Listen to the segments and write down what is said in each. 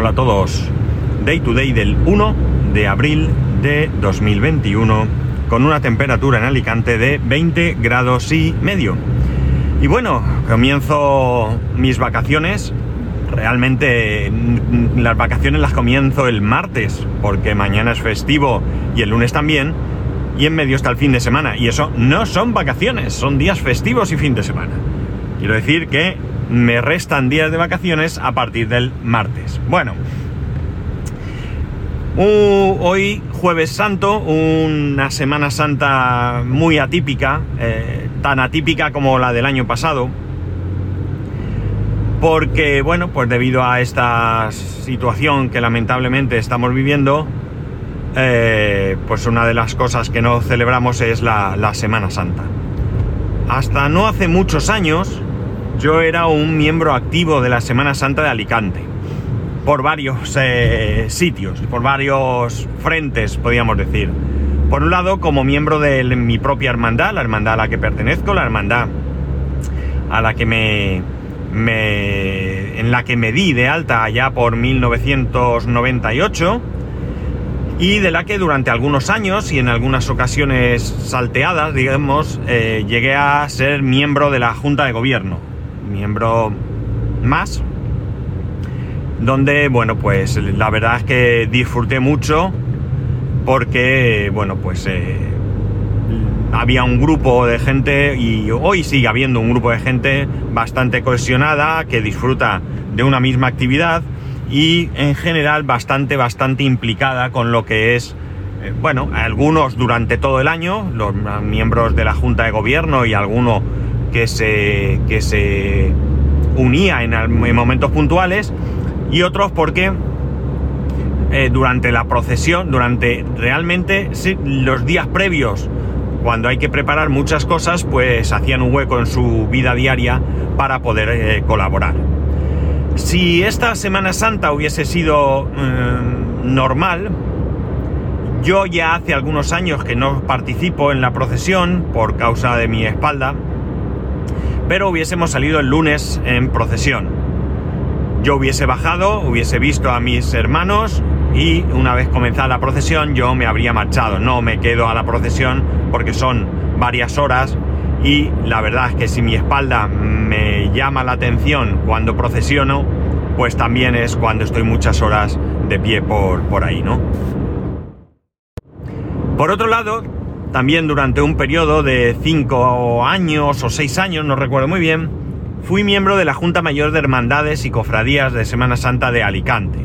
Hola a todos. Day to day del 1 de abril de 2021 con una temperatura en Alicante de 20 grados y medio. Y bueno, comienzo mis vacaciones. Realmente mm, las vacaciones las comienzo el martes porque mañana es festivo y el lunes también. Y en medio está el fin de semana. Y eso no son vacaciones, son días festivos y fin de semana. Quiero decir que me restan días de vacaciones a partir del martes. Bueno, hoy jueves santo, una Semana Santa muy atípica, eh, tan atípica como la del año pasado, porque bueno, pues debido a esta situación que lamentablemente estamos viviendo, eh, pues una de las cosas que no celebramos es la, la Semana Santa. Hasta no hace muchos años, yo era un miembro activo de la Semana Santa de Alicante, por varios eh, sitios, por varios frentes, podríamos decir. Por un lado, como miembro de mi propia hermandad, la hermandad a la que pertenezco, la hermandad a la que me, me en la que me di de alta allá por 1998 y de la que durante algunos años y en algunas ocasiones salteadas, digamos, eh, llegué a ser miembro de la Junta de Gobierno miembro más, donde, bueno, pues la verdad es que disfruté mucho porque, bueno, pues eh, había un grupo de gente y hoy sigue habiendo un grupo de gente bastante cohesionada que disfruta de una misma actividad y en general bastante, bastante implicada con lo que es, eh, bueno, algunos durante todo el año, los miembros de la Junta de Gobierno y algunos que se, que se unía en, momentos puntuales y otros porque eh, durante la procesión, durante realmente los días previos, cuando hay que preparar muchas cosas, pues hacían un hueco en su vida diaria para poder eh, colaborar. Si esta Semana Santa hubiese sido mm, normal, yo ya hace algunos años que no participo en la procesión por causa de mi espalda, pero hubiésemos salido el lunes en procesión. Yo hubiese bajado, hubiese visto a mis hermanos y una vez comenzada la procesión yo me habría marchado. No me quedo a la procesión porque son varias horas y la verdad es que si mi espalda me llama la atención cuando procesiono, pues también es cuando estoy muchas horas de pie por, por ahí, ¿no? Por otro lado, también durante un periodo de cinco años o seis años, no recuerdo muy bien, fui miembro de la Junta Mayor de Hermandades y Cofradías de Semana Santa de Alicante.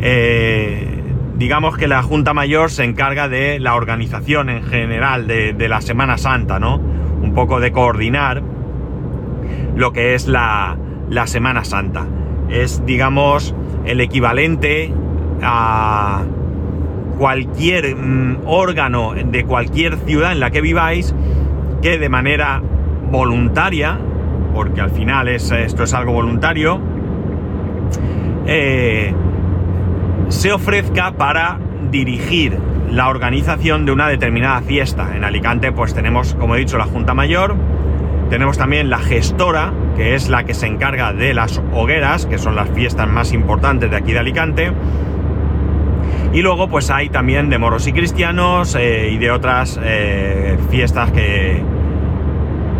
Eh, digamos que la Junta Mayor se encarga de la organización en general de, la Semana Santa, ¿no? Un poco de coordinar lo que es la, la Semana Santa. Es, digamos, el equivalente a cualquier mm, órgano de cualquier ciudad en la que viváis que de manera voluntaria, porque al final es, esto es algo voluntario, eh, se ofrezca para dirigir la organización de una determinada fiesta. En Alicante pues tenemos, como he dicho, la Junta Mayor, tenemos también la gestora, que es la que se encarga de las hogueras, que son las fiestas más importantes de aquí de Alicante, y luego pues hay también de moros y cristianos eh, y de otras eh, fiestas que,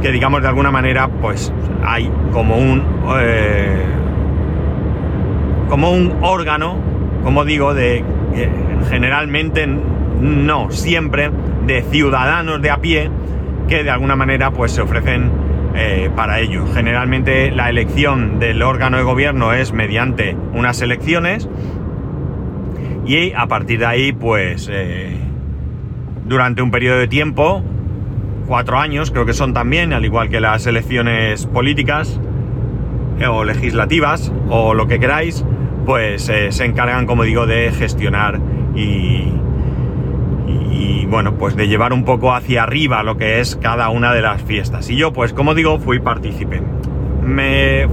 que digamos de alguna manera pues hay como un eh, como un órgano, como digo, de generalmente no siempre de ciudadanos de a pie que de alguna manera pues se ofrecen para ello. Generalmente la elección del órgano de gobierno es mediante unas elecciones y a partir de ahí, pues, eh, durante un periodo de tiempo, cuatro años creo que son también, al igual que las elecciones políticas eh, o legislativas o lo que queráis, pues eh, se encargan, como digo, de gestionar y, bueno, pues de llevar un poco hacia arriba lo que es cada una de las fiestas. Y yo, pues como digo, fui partícipe.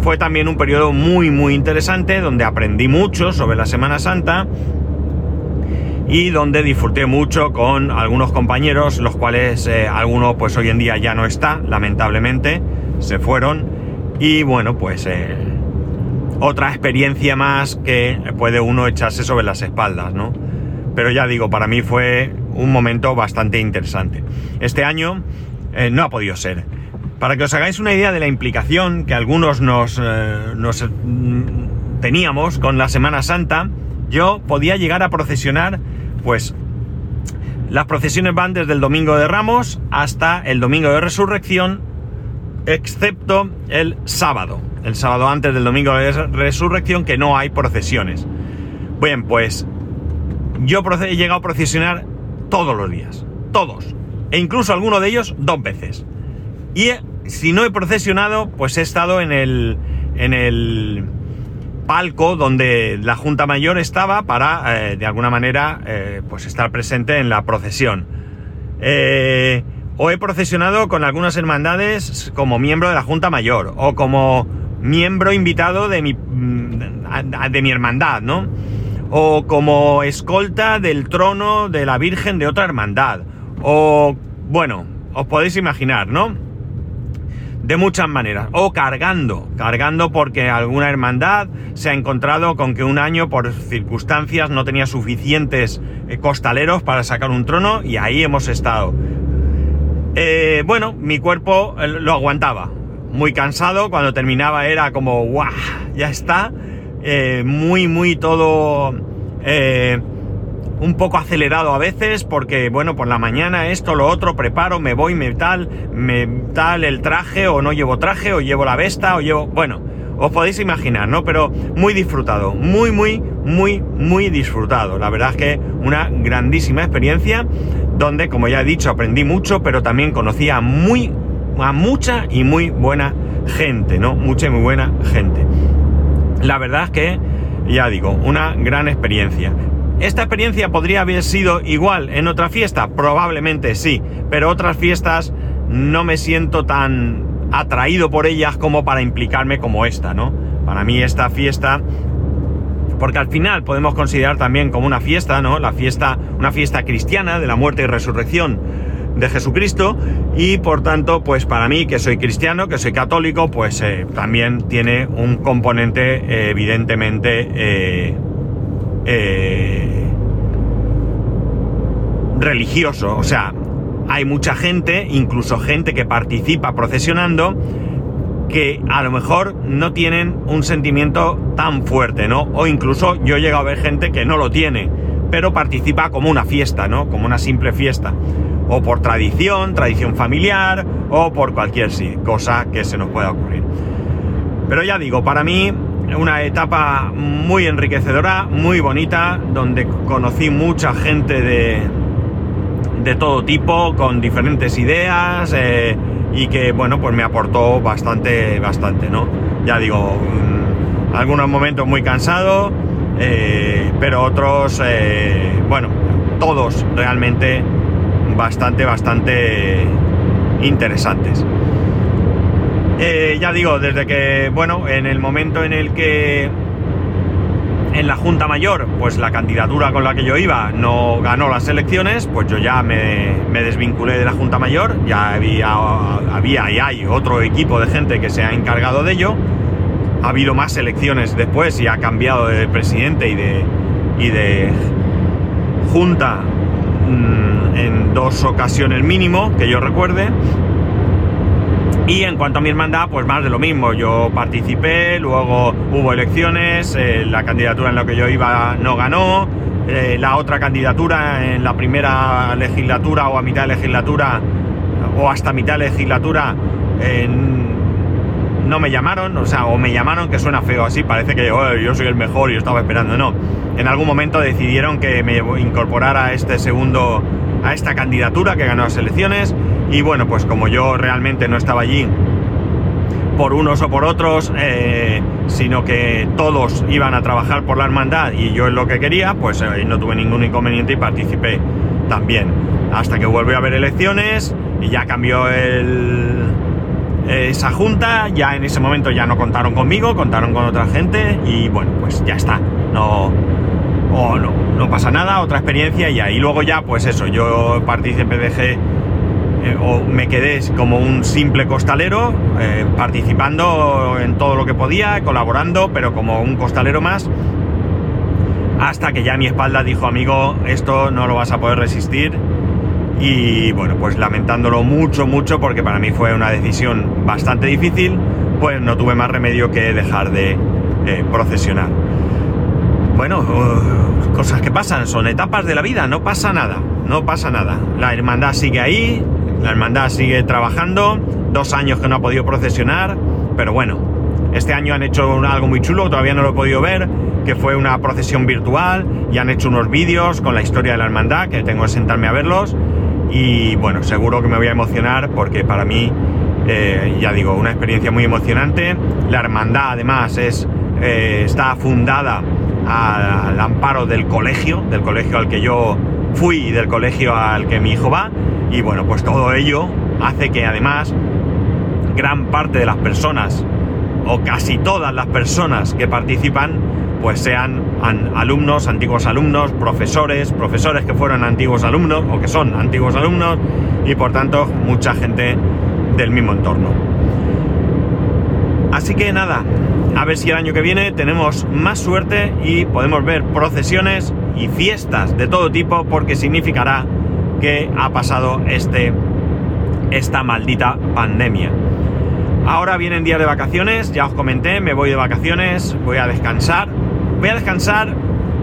Fue también un periodo muy muy interesante donde aprendí mucho sobre la Semana Santa y donde disfruté mucho con algunos compañeros, los cuales eh, algunos pues hoy en día ya no está, lamentablemente, se fueron y bueno pues eh, otra experiencia más que puede uno echarse sobre las espaldas, ¿no? Pero ya digo, para mí fue un momento bastante interesante. Este año eh, no ha podido ser. Para que os hagáis una idea de la implicación que algunos nos, mm, teníamos con la Semana Santa, yo podía llegar a procesionar, pues las procesiones van desde el Domingo de Ramos hasta el Domingo de Resurrección, excepto el sábado, el sábado antes del Domingo de Resurrección, que no hay procesiones. Bien, pues yo he llegado a procesionar todos los días, todos, e incluso alguno de ellos dos veces. Y si no he procesionado, pues he estado en el, en el palco donde la Junta Mayor estaba para, eh, de alguna manera, eh, pues estar presente en la procesión. Eh, o he procesionado con algunas hermandades como miembro de la Junta Mayor, o como miembro invitado de mi, mm, de mi hermandad, ¿no? o como escolta del trono de la Virgen de otra hermandad, o bueno, os podéis imaginar, ¿no? De muchas maneras, o cargando, cargando porque alguna hermandad se ha encontrado con que un año por circunstancias no tenía suficientes eh, costaleros para sacar un trono y ahí hemos estado. Eh, bueno, mi cuerpo eh, lo aguantaba, muy cansado, cuando terminaba era como, ¡guau! Ya está eh, muy, muy todo eh, un poco acelerado a veces, porque bueno, por la mañana esto, lo otro, preparo, me voy, me tal, me tal el traje, o no llevo traje, o llevo la vesta, o llevo. Bueno, os podéis imaginar, ¿no? Pero muy disfrutado, muy, muy, muy, muy disfrutado. La verdad es que una grandísima experiencia, donde, como ya he dicho, aprendí mucho, pero también conocí a muy, a mucha y muy buena gente, ¿no? Mucha y muy buena gente. La verdad es que, ya digo, una gran experiencia. ¿Esta experiencia podría haber sido igual en otra fiesta? Probablemente sí, pero otras fiestas no me siento tan atraído por ellas como para implicarme como esta, ¿no? Para mí esta fiesta, porque al final podemos considerar también como una fiesta, ¿no? La fiesta, una fiesta cristiana de la muerte y resurrección de Jesucristo y por tanto pues para mí que soy cristiano, que soy católico, pues eh, también tiene un componente eh, evidentemente eh, religioso, o sea, hay mucha gente, incluso gente que participa procesionando, que a lo mejor no tienen un sentimiento tan fuerte, ¿no? O incluso yo he llegado a ver gente que no lo tiene, pero participa como una fiesta, ¿no? Como una simple fiesta o por tradición, tradición familiar, o por cualquier cosa que se nos pueda ocurrir. Pero ya digo, para mí una etapa muy enriquecedora, muy bonita, donde conocí mucha gente de, de todo tipo, con diferentes ideas, eh, y que, bueno, pues me aportó bastante, bastante, ¿no? Ya digo, mm, algunos momentos muy cansados, eh, pero otros, eh, bueno, todos realmente bastante, bastante interesantes. Ya digo, desde que, bueno, en el momento en el que en la Junta Mayor, pues la candidatura con la que yo iba no ganó las elecciones, pues yo ya me, desvinculé de la Junta Mayor, ya había, había y hay otro equipo de gente que se ha encargado de ello. Ha habido más elecciones después y ha cambiado de presidente y de, y de junta Mm, en dos ocasiones mínimo, que yo recuerde. Y en cuanto a mi hermandad, pues más de lo mismo. Yo participé, luego hubo elecciones, eh, la candidatura en la que yo iba no ganó, eh, la otra candidatura en la primera legislatura o a mitad de legislatura o hasta mitad de legislatura no me llamaron, o sea, o me llamaron, que suena feo así, parece que yo soy el mejor y estaba esperando, no. En algún momento decidieron que me incorporara a este segundo, a esta candidatura que ganó las elecciones, y bueno, pues como yo realmente no estaba allí por unos o por otros, eh, sino que todos iban a trabajar por la hermandad y yo es lo que quería, pues eh, no tuve ningún inconveniente y participé también. Hasta que volvió a haber elecciones y ya cambió el, esa junta, ya en ese momento ya no contaron conmigo, contaron con otra gente y bueno, pues ya está. No, o no, no pasa nada, otra experiencia y ahí luego ya, pues eso, yo participé, dejé eh, o me quedé como un simple costalero, eh, participando en todo lo que podía, colaborando, pero como un costalero más, hasta que ya mi espalda dijo, amigo, esto no lo vas a poder resistir. Y bueno, pues lamentándolo mucho, mucho, porque para mí fue una decisión bastante difícil, pues no tuve más remedio que dejar de eh, procesionar. Bueno, uh, cosas que pasan, son etapas de la vida, no pasa nada, no pasa nada. La hermandad sigue ahí, la hermandad sigue trabajando, dos años que no ha podido procesionar, pero bueno, este año han hecho algo muy chulo, todavía no lo he podido ver, que fue una procesión virtual y han hecho unos vídeos con la historia de la hermandad, que tengo que sentarme a verlos. Y bueno, seguro que me voy a emocionar porque para mí, eh, ya digo, una experiencia muy emocionante. La hermandad además es, eh, está fundada al amparo del colegio, del colegio al que yo fui del colegio al que mi hijo va. Y bueno, pues todo ello hace que además gran parte de las personas, o casi todas las personas que participan, pues sean alumnos, antiguos alumnos, profesores, profesores que fueron antiguos alumnos o que son antiguos alumnos y por tanto mucha gente del mismo entorno. Así que nada, a ver si el año que viene tenemos más suerte y podemos ver procesiones y fiestas de todo tipo porque significará que ha pasado este, esta maldita pandemia. Ahora vienen días de vacaciones, ya os comenté, me voy de vacaciones, voy a descansar. Voy a descansar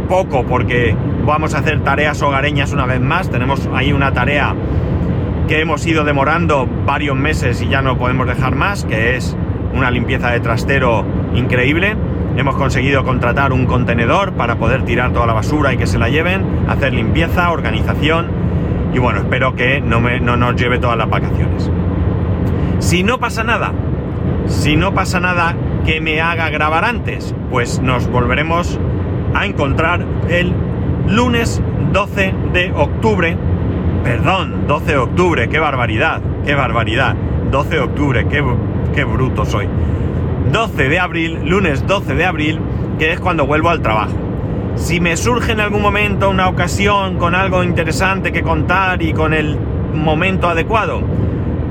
poco porque vamos a hacer tareas hogareñas una vez más. Tenemos ahí una tarea que hemos ido demorando varios meses y ya no podemos dejar más, que es una limpieza de trastero increíble. Hemos conseguido contratar un contenedor para poder tirar toda la basura y que se la lleven, hacer limpieza, organización y bueno, espero que no, me, no nos lleve todas las vacaciones. Si no pasa nada, si no pasa nada que me haga grabar antes, pues nos volveremos a encontrar el lunes 12 de octubre. Perdón, 12 de octubre, qué barbaridad, qué barbaridad. 12 de octubre, qué, qué bruto soy. 12 de abril, lunes 12 de abril, que es cuando vuelvo al trabajo. Si me surge en algún momento una ocasión con algo interesante que contar y con el momento adecuado,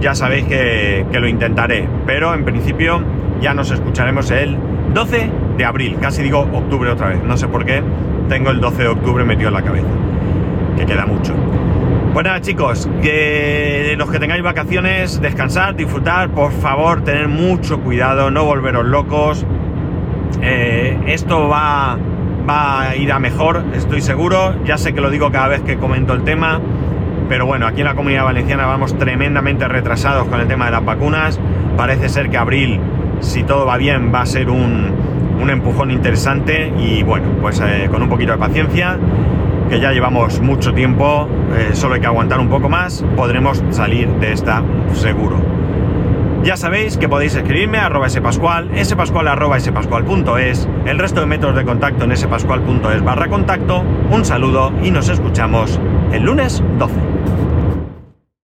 ya sabéis que, lo intentaré. Pero en principio ya nos escucharemos el 12 de abril, casi digo octubre otra vez, no sé por qué tengo el 12 de octubre metido en la cabeza, que queda mucho. Pues chicos, que los que tengáis vacaciones, descansar, disfrutar, por favor, tener mucho cuidado, no volveros locos. Eh, esto va, va a ir a mejor, estoy seguro, ya sé que lo digo cada vez que comento el tema, pero bueno, aquí en la comunidad valenciana vamos tremendamente retrasados con el tema de las vacunas. Parece ser que abril, si todo va bien, va a ser un, empujón interesante y bueno, pues eh, con un poquito de paciencia, que ya llevamos mucho tiempo, eh, solo hay que aguantar un poco más, podremos salir de esta seguro. Ya sabéis que podéis escribirme a arroba spascual, spascual arroba spascual.es, el resto de métodos de contacto en spascual.es barra contacto. Un saludo y nos escuchamos el lunes 12.